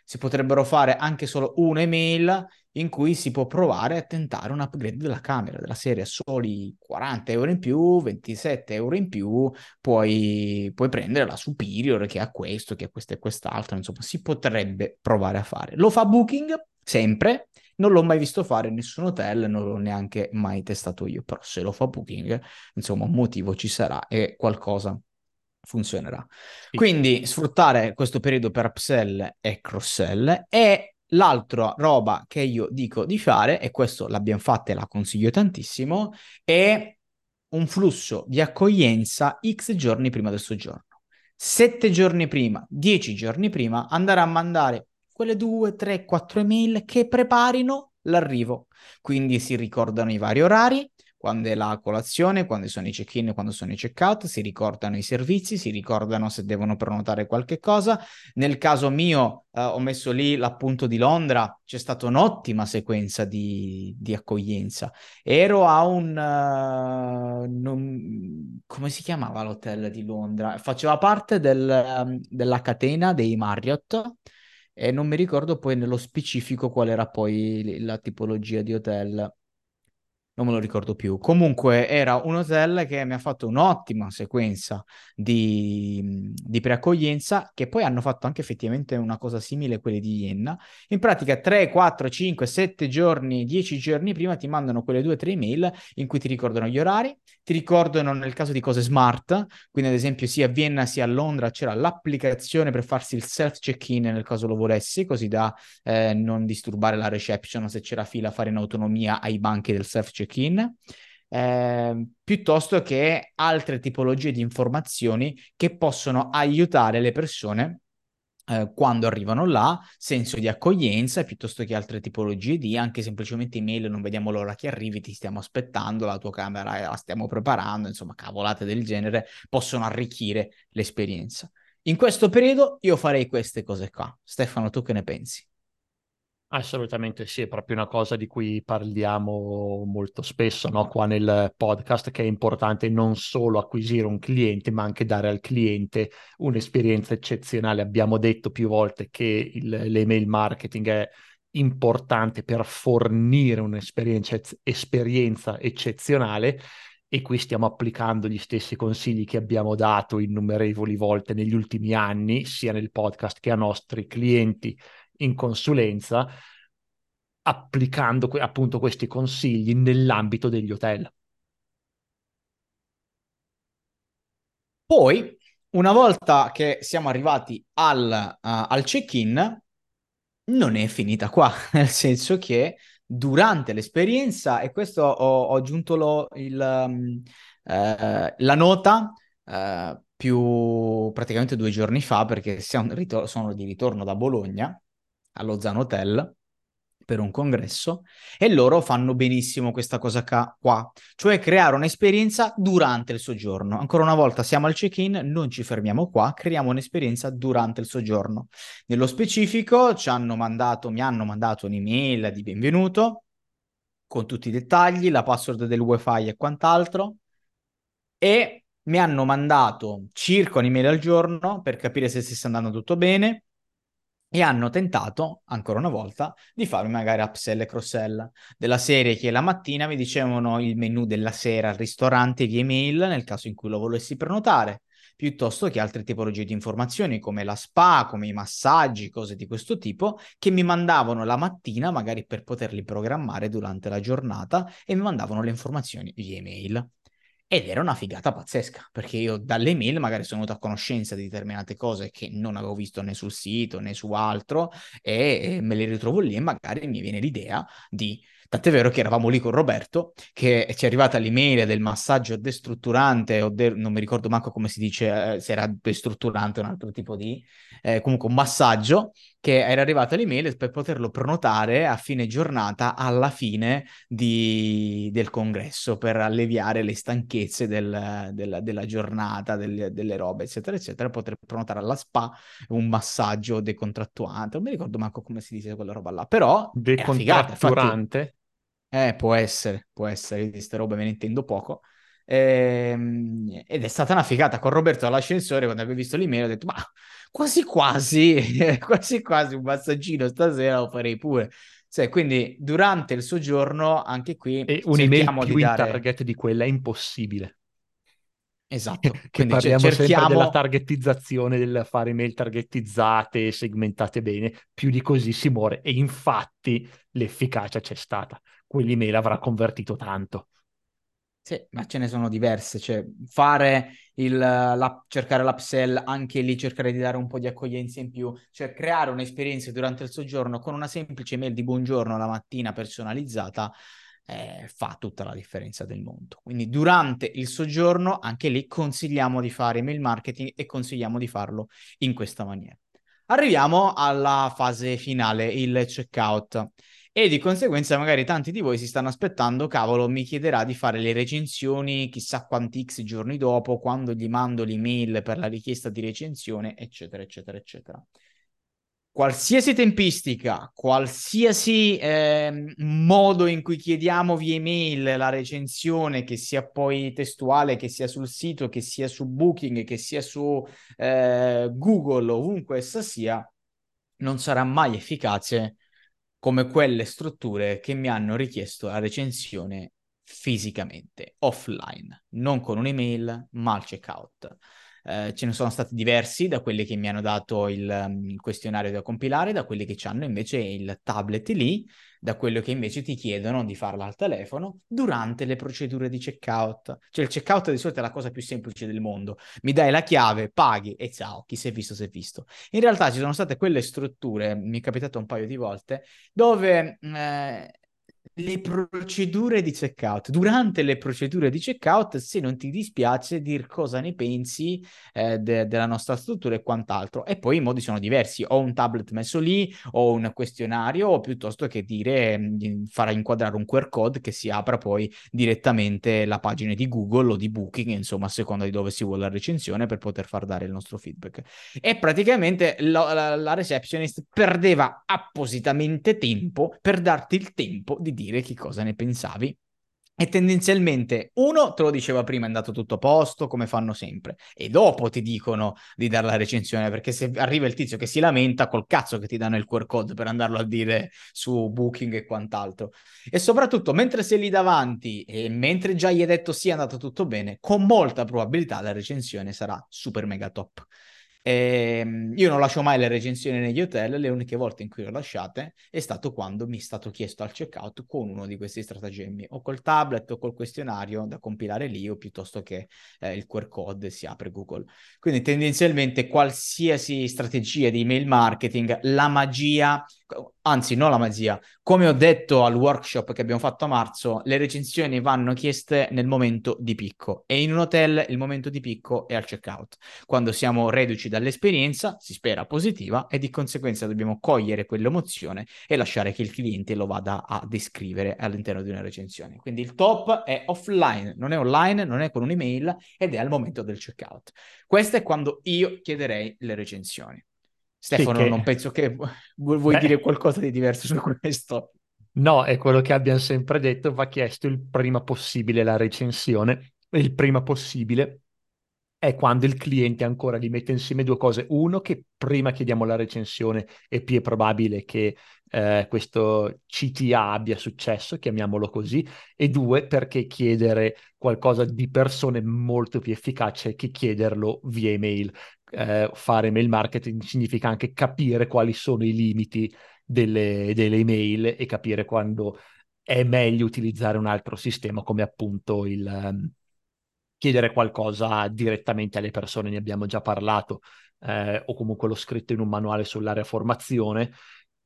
Si potrebbero fare anche solo un'email in cui si può provare a tentare un upgrade della camera, della serie soli 40 euro in più, 27 euro in più, puoi, puoi prendere la Superior che ha questo, che ha questo e quest'altro, insomma si potrebbe provare a fare. Lo fa Booking sempre, non l'ho mai visto fare in nessun hotel, non l'ho neanche mai testato io, però se lo fa Booking, insomma, un motivo ci sarà e qualcosa funzionerà. Sì. Quindi sfruttare questo periodo per upsell e cross-sell e l'altra roba che io dico di fare, e questo l'abbiamo fatta e la consiglio tantissimo, è un flusso di accoglienza X giorni prima del soggiorno. Sette giorni prima, dieci giorni prima, andare a mandare quelle due, tre, quattro email che preparino l'arrivo. Quindi si ricordano i vari orari, quando è la colazione, quando sono i check-in, quando sono i check-out, si ricordano i servizi, si ricordano se devono prenotare qualche cosa. Nel caso mio eh, ho messo lì l'appunto di Londra, c'è stata un'ottima sequenza di, di accoglienza. Ero a un... Uh, non... come si chiamava l'hotel di Londra? Faceva parte del, um, della catena dei Marriott e non mi ricordo poi nello specifico qual era poi la tipologia di hotel non me lo ricordo più. Comunque era un hotel che mi ha fatto un'ottima sequenza di, di preaccoglienza, che poi hanno fatto anche effettivamente una cosa simile a quelle di Vienna. In pratica 3, 4, 5, 7 giorni, 10 giorni prima ti mandano quelle due o tre email in cui ti ricordano gli orari, ti ricordano nel caso di cose smart, quindi ad esempio sia a Vienna sia a Londra c'era l'applicazione per farsi il self check-in nel caso lo volessi, così da eh, non disturbare la reception se c'era fila, fare in autonomia ai banchi del self check-in eh, piuttosto che altre tipologie di informazioni che possono aiutare le persone eh, quando arrivano là, senso di accoglienza, piuttosto che altre tipologie di anche semplicemente email, non vediamo l'ora che arrivi, ti stiamo aspettando, la tua camera la stiamo preparando, insomma, cavolate del genere possono arricchire l'esperienza. In questo periodo io farei queste cose qua. Stefano, tu che ne pensi? Assolutamente sì, è proprio una cosa di cui parliamo molto spesso no? qua nel podcast, che è importante non solo acquisire un cliente, ma anche dare al cliente un'esperienza eccezionale. Abbiamo detto più volte che il, l'email marketing è importante per fornire un'esperienza esperienza eccezionale e qui stiamo applicando gli stessi consigli che abbiamo dato innumerevoli volte negli ultimi anni, sia nel podcast che a nostri clienti in consulenza applicando appunto questi consigli nell'ambito degli hotel. Poi, una volta che siamo arrivati al, uh, al check-in, non è finita qua, [laughs] nel senso che durante l'esperienza, e questo ho, ho aggiunto lo, il, um, uh, la nota uh, più praticamente due giorni fa, perché siamo, sono di ritorno da Bologna, allo Zan Hotel per un congresso e loro fanno benissimo questa cosa qua, cioè creare un'esperienza durante il soggiorno. Ancora una volta siamo al check-in, non ci fermiamo qua, creiamo un'esperienza durante il soggiorno. Nello specifico ci hanno mandato, mi hanno mandato un'email di benvenuto con tutti i dettagli, la password del wifi e quant'altro e mi hanno mandato circa un'email al giorno per capire se stesse andando tutto bene e hanno tentato, ancora una volta, di farmi magari upsell e cross-sell della serie che la mattina mi dicevano il menu della sera al ristorante via email nel caso in cui lo volessi prenotare, piuttosto che altre tipologie di informazioni come la spa, come i massaggi, cose di questo tipo, che mi mandavano la mattina magari per poterli programmare durante la giornata e mi mandavano le informazioni via email. Ed era una figata pazzesca, perché io dalle mail magari sono venuto a conoscenza di determinate cose che non avevo visto né sul sito né su altro e me le ritrovo lì e magari mi viene l'idea di Tant'è vero che eravamo lì con Roberto, che ci è arrivata l'email del massaggio destrutturante, o de- non mi ricordo manco come si dice, eh, se era destrutturante o un altro tipo di, eh, comunque un massaggio, che era arrivata l'email per poterlo prenotare a fine giornata alla fine di, del congresso, per alleviare le stanchezze del, del, della giornata, del, delle robe, eccetera, eccetera, poter prenotare alla spa un massaggio decontrattuante, non mi ricordo manco come si dice quella roba là, però... Decontratturante? Eh, può essere, può essere, di queste robe me ne intendo poco. Ehm, ed è stata una figata. Con Roberto all'ascensore quando avevo visto l'email ho detto ma quasi quasi [laughs] quasi quasi un massaggino stasera lo farei pure. Cioè, quindi durante il soggiorno anche qui e un'email più di dare... target di quella è impossibile. Esatto, [laughs] che quindi parliamo cerchiamo... sempre della targetizzazione, del fare email targetizzate, segmentate bene, più di così si muore. E infatti l'efficacia c'è stata. Quell'email avrà convertito tanto. Sì, ma ce ne sono diverse, cioè fare il, la, cercare l'upsell, anche lì cercare di dare un po' di accoglienza in più, cioè creare un'esperienza durante il soggiorno con una semplice mail di buongiorno la mattina personalizzata, eh, fa tutta la differenza del mondo. Quindi durante il soggiorno, anche lì consigliamo di fare email marketing e consigliamo di farlo in questa maniera. Arriviamo alla fase finale, il checkout. E di conseguenza magari tanti di voi si stanno aspettando, cavolo, mi chiederà di fare le recensioni chissà quanti x giorni dopo, quando gli mando l'email per la richiesta di recensione, eccetera, eccetera, eccetera. Qualsiasi tempistica, qualsiasi eh, modo in cui chiediamo via email la recensione, che sia poi testuale, che sia sul sito, che sia su Booking, che sia su eh, Google, ovunque essa sia, non sarà mai efficace come quelle strutture che mi hanno richiesto la recensione fisicamente, offline, non con un'email, ma al checkout. Eh, ce ne sono stati diversi da quelli che mi hanno dato il, um, il, questionario da compilare, da quelli che hanno invece il tablet lì, da quello che invece ti chiedono di farla al telefono durante le procedure di checkout. Cioè il checkout di solito è la cosa più semplice del mondo. Mi dai la chiave, paghi e ciao, chi si è visto si è visto. In realtà ci sono state quelle strutture, mi è capitato un paio di volte, dove eh, le procedure di checkout. Durante le procedure di checkout, se non ti dispiace, dir cosa ne pensi eh, de- della nostra struttura e quant'altro. E poi i modi sono diversi: ho un tablet messo lì, o un questionario, o piuttosto che dire mm, fare inquadrare un QR code che si apra poi direttamente la pagina di Google o di Booking, insomma, a seconda di dove si vuole la recensione per poter far dare il nostro feedback. E praticamente lo- la-, la receptionist perdeva appositamente tempo per darti il tempo di dire che cosa ne pensavi. E tendenzialmente uno te lo diceva prima, è andato tutto a posto, come fanno sempre, e dopo ti dicono di dare la recensione, perché se arriva il tizio che si lamenta, col cazzo che ti danno il QR code per andarlo a dire su Booking e quant'altro. E soprattutto, mentre sei lì davanti e mentre già gli hai detto sì, è andato tutto bene, con molta probabilità la recensione sarà super mega top. E ehm, io non lascio mai le recensioni negli hotel, le uniche volte in cui le ho lasciate è stato quando mi è stato chiesto al checkout con uno di questi stratagemmi, o col tablet o col questionario da compilare lì, o piuttosto che eh, il QR code si apre Google. Quindi tendenzialmente qualsiasi strategia di email marketing, la magia anzi non la magia, come ho detto al workshop che abbiamo fatto a marzo, le recensioni vanno chieste nel momento di picco e in un hotel il momento di picco è al checkout, quando siamo reduci dall'esperienza, si spera positiva e di conseguenza dobbiamo cogliere quell'emozione e lasciare che il cliente lo vada a descrivere all'interno di una recensione. Quindi il top è offline, non è online, non è con un'email ed è al momento del checkout. Questo è quando io chiederei le recensioni. Stefano, sì, che... non penso che vuoi Beh... dire qualcosa di diverso su questo. No, è quello che abbiamo sempre detto, va chiesto il prima possibile la recensione, il prima possibile è quando il cliente ancora gli mette insieme due cose. Uno, che prima chiediamo la recensione è più probabile che eh, questo CTA abbia successo, chiamiamolo così, e due, perché chiedere qualcosa di persone molto più efficace che chiederlo via email eh, fare mail marketing significa anche capire quali sono i limiti delle, delle email e capire quando è meglio utilizzare un altro sistema come appunto il um, chiedere qualcosa direttamente alle persone, ne abbiamo già parlato, eh, o comunque l'ho scritto in un manuale sull'area formazione,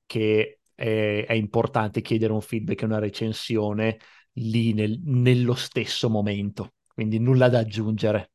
che è, è importante chiedere un feedback e una recensione lì nel, nello stesso momento, quindi nulla da aggiungere.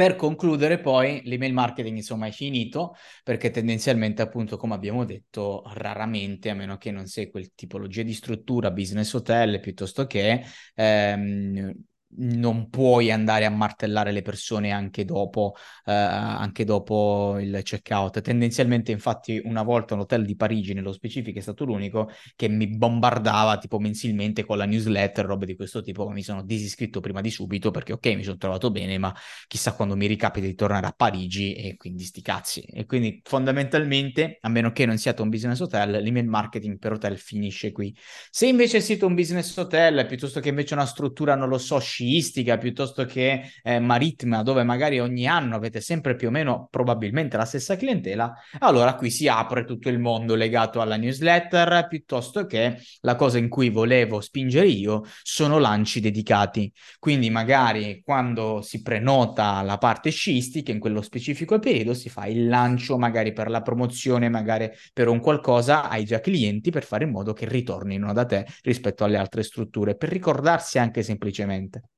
Per concludere poi l'email marketing insomma è finito perché tendenzialmente appunto come abbiamo detto raramente a meno che non sei quel tipologia di struttura business hotel piuttosto che ehm, non puoi andare a martellare le persone anche dopo, eh, anche dopo il checkout. Tendenzialmente, infatti, una volta un hotel di Parigi, nello specifico, è stato l'unico che mi bombardava tipo mensilmente con la newsletter, robe di questo tipo, mi sono disiscritto prima di subito perché, ok, mi sono trovato bene, ma chissà quando mi ricapita di tornare a Parigi e quindi sti cazzi. E quindi, fondamentalmente, a meno che non siate un business hotel, l'email marketing per hotel finisce qui. Se invece siete un business hotel, piuttosto che invece una struttura, non lo so, sciistica piuttosto che eh, marittima, dove magari ogni anno avete sempre più o meno probabilmente la stessa clientela, allora qui si apre tutto il mondo legato alla newsletter, piuttosto che la cosa in cui volevo spingere io sono lanci dedicati. Quindi magari quando si prenota la parte sciistica, in quello specifico periodo, si fa il lancio magari per la promozione, magari per un qualcosa ai già clienti per fare in modo che ritornino da te rispetto alle altre strutture, per ricordarsi anche semplicemente.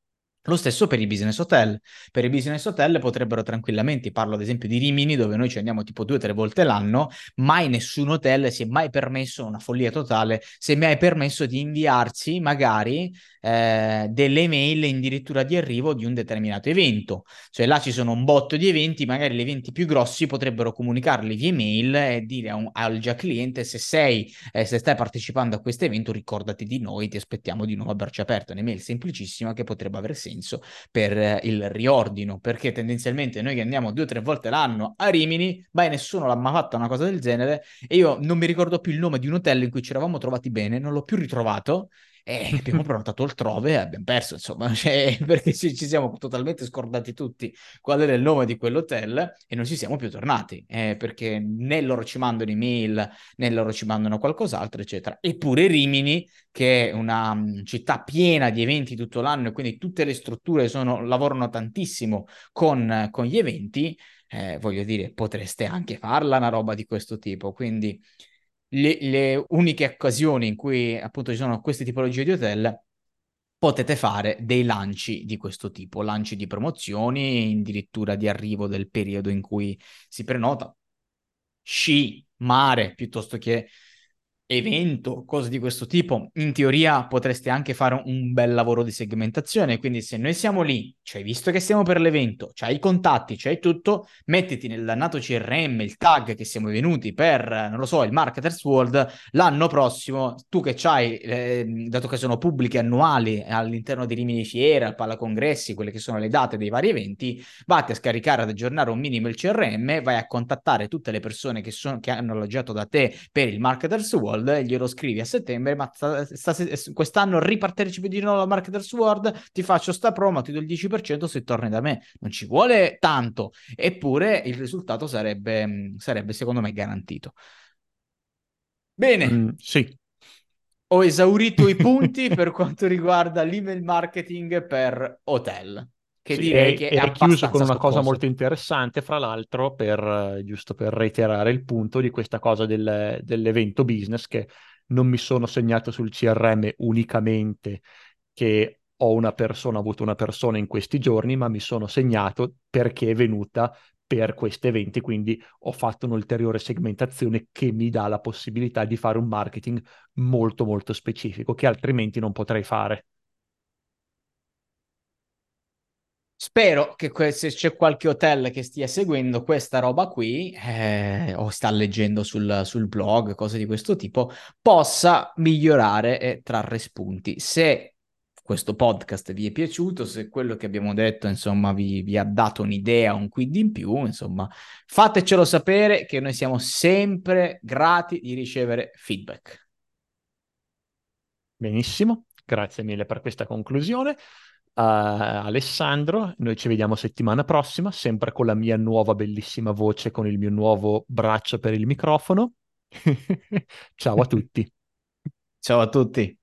Lo stesso per i business hotel. Per i business hotel potrebbero tranquillamente, parlo ad esempio di Rimini, dove noi ci andiamo tipo due o tre volte l'anno, mai nessun hotel si è mai permesso, una follia totale, si è mai permesso di inviarci magari eh, delle email addirittura di arrivo di un determinato evento. Cioè là ci sono un botto di eventi, magari gli eventi più grossi potrebbero comunicarli via email e dire un, al già cliente se sei, eh, se stai partecipando a questo evento, ricordati di noi, ti aspettiamo di nuovo a braccia aperte. Un'email semplicissima che potrebbe avere senso senso per eh, il riordino, perché tendenzialmente noi che andiamo due o tre volte l'anno a Rimini, mai nessuno l'ha mai fatta una cosa del genere e io non mi ricordo più il nome di un hotel in cui ci eravamo trovati bene, non l'ho più ritrovato e abbiamo prenotato altrove e abbiamo perso, insomma, [laughs] cioè, perché ci, ci, siamo totalmente scordati tutti qual era il nome di quell'hotel e non ci siamo più tornati, eh, perché né loro ci mandano email, né loro ci mandano qualcos'altro, eccetera. Eppure Rimini, che è una um, città piena di eventi tutto l'anno e quindi tutte le strutture sono, lavorano tantissimo con, con gli eventi, eh, voglio dire, potreste anche farla una roba di questo tipo, quindi le, le uniche occasioni in cui appunto ci sono queste tipologie di hotel potete fare dei lanci di questo tipo, lanci di promozioni, addirittura di arrivo del periodo in cui si prenota, sci, mare, piuttosto che evento, cose di questo tipo, in teoria potreste anche fare un bel lavoro di segmentazione. Quindi, se noi siamo lì, cioè visto che siamo per l'evento, c'hai i contatti, c'hai tutto, mettiti nel dannato CRM il tag che siamo venuti per, non lo so, il Marketers World. L'anno prossimo, tu che c'hai, eh, dato che sono pubbliche annuali all'interno di Rimini Fiera, al Palacongressi, quelle che sono le date dei vari eventi, vatti a scaricare ad aggiornare un minimo il CRM, vai a contattare tutte le persone che, sono, che hanno alloggiato da te per il Marketers World World e glielo scrivi a settembre, ma sta, sta, quest'anno ripartecipi di nuovo al Marketers World, ti faccio sta promo, ti do il 10% se torni da me. Non ci vuole tanto, eppure il risultato sarebbe, sarebbe secondo me garantito. Bene. Mm, sì. Ho esaurito i [laughs] punti per quanto riguarda l'email marketing per hotel che sì, direi è, che è, è chiuso con una cosa molto interessante, fra l'altro, per, giusto per reiterare il punto di questa cosa del, dell'evento business, che non mi sono segnato sul CRM unicamente che ho una persona, ho avuto una persona in questi giorni, ma mi sono segnato perché è venuta per questi eventi, quindi ho fatto un'ulteriore segmentazione che mi dà la possibilità di fare un marketing molto molto specifico che altrimenti non potrei fare. Spero che que- se c'è qualche hotel che stia seguendo questa roba qui, eh, o sta leggendo sul, sul, blog, cose di questo tipo, possa migliorare e trarre spunti. Se questo podcast vi è piaciuto, se quello che abbiamo detto, insomma, vi, vi ha dato un'idea, un quid in più, insomma, fatecelo sapere che noi siamo sempre grati di ricevere feedback. Benissimo, grazie mille per questa conclusione Alessandro. Noi ci vediamo settimana prossima, sempre con la mia nuova bellissima voce, con il mio nuovo braccio per il microfono. [laughs] Ciao a tutti. Ciao a tutti.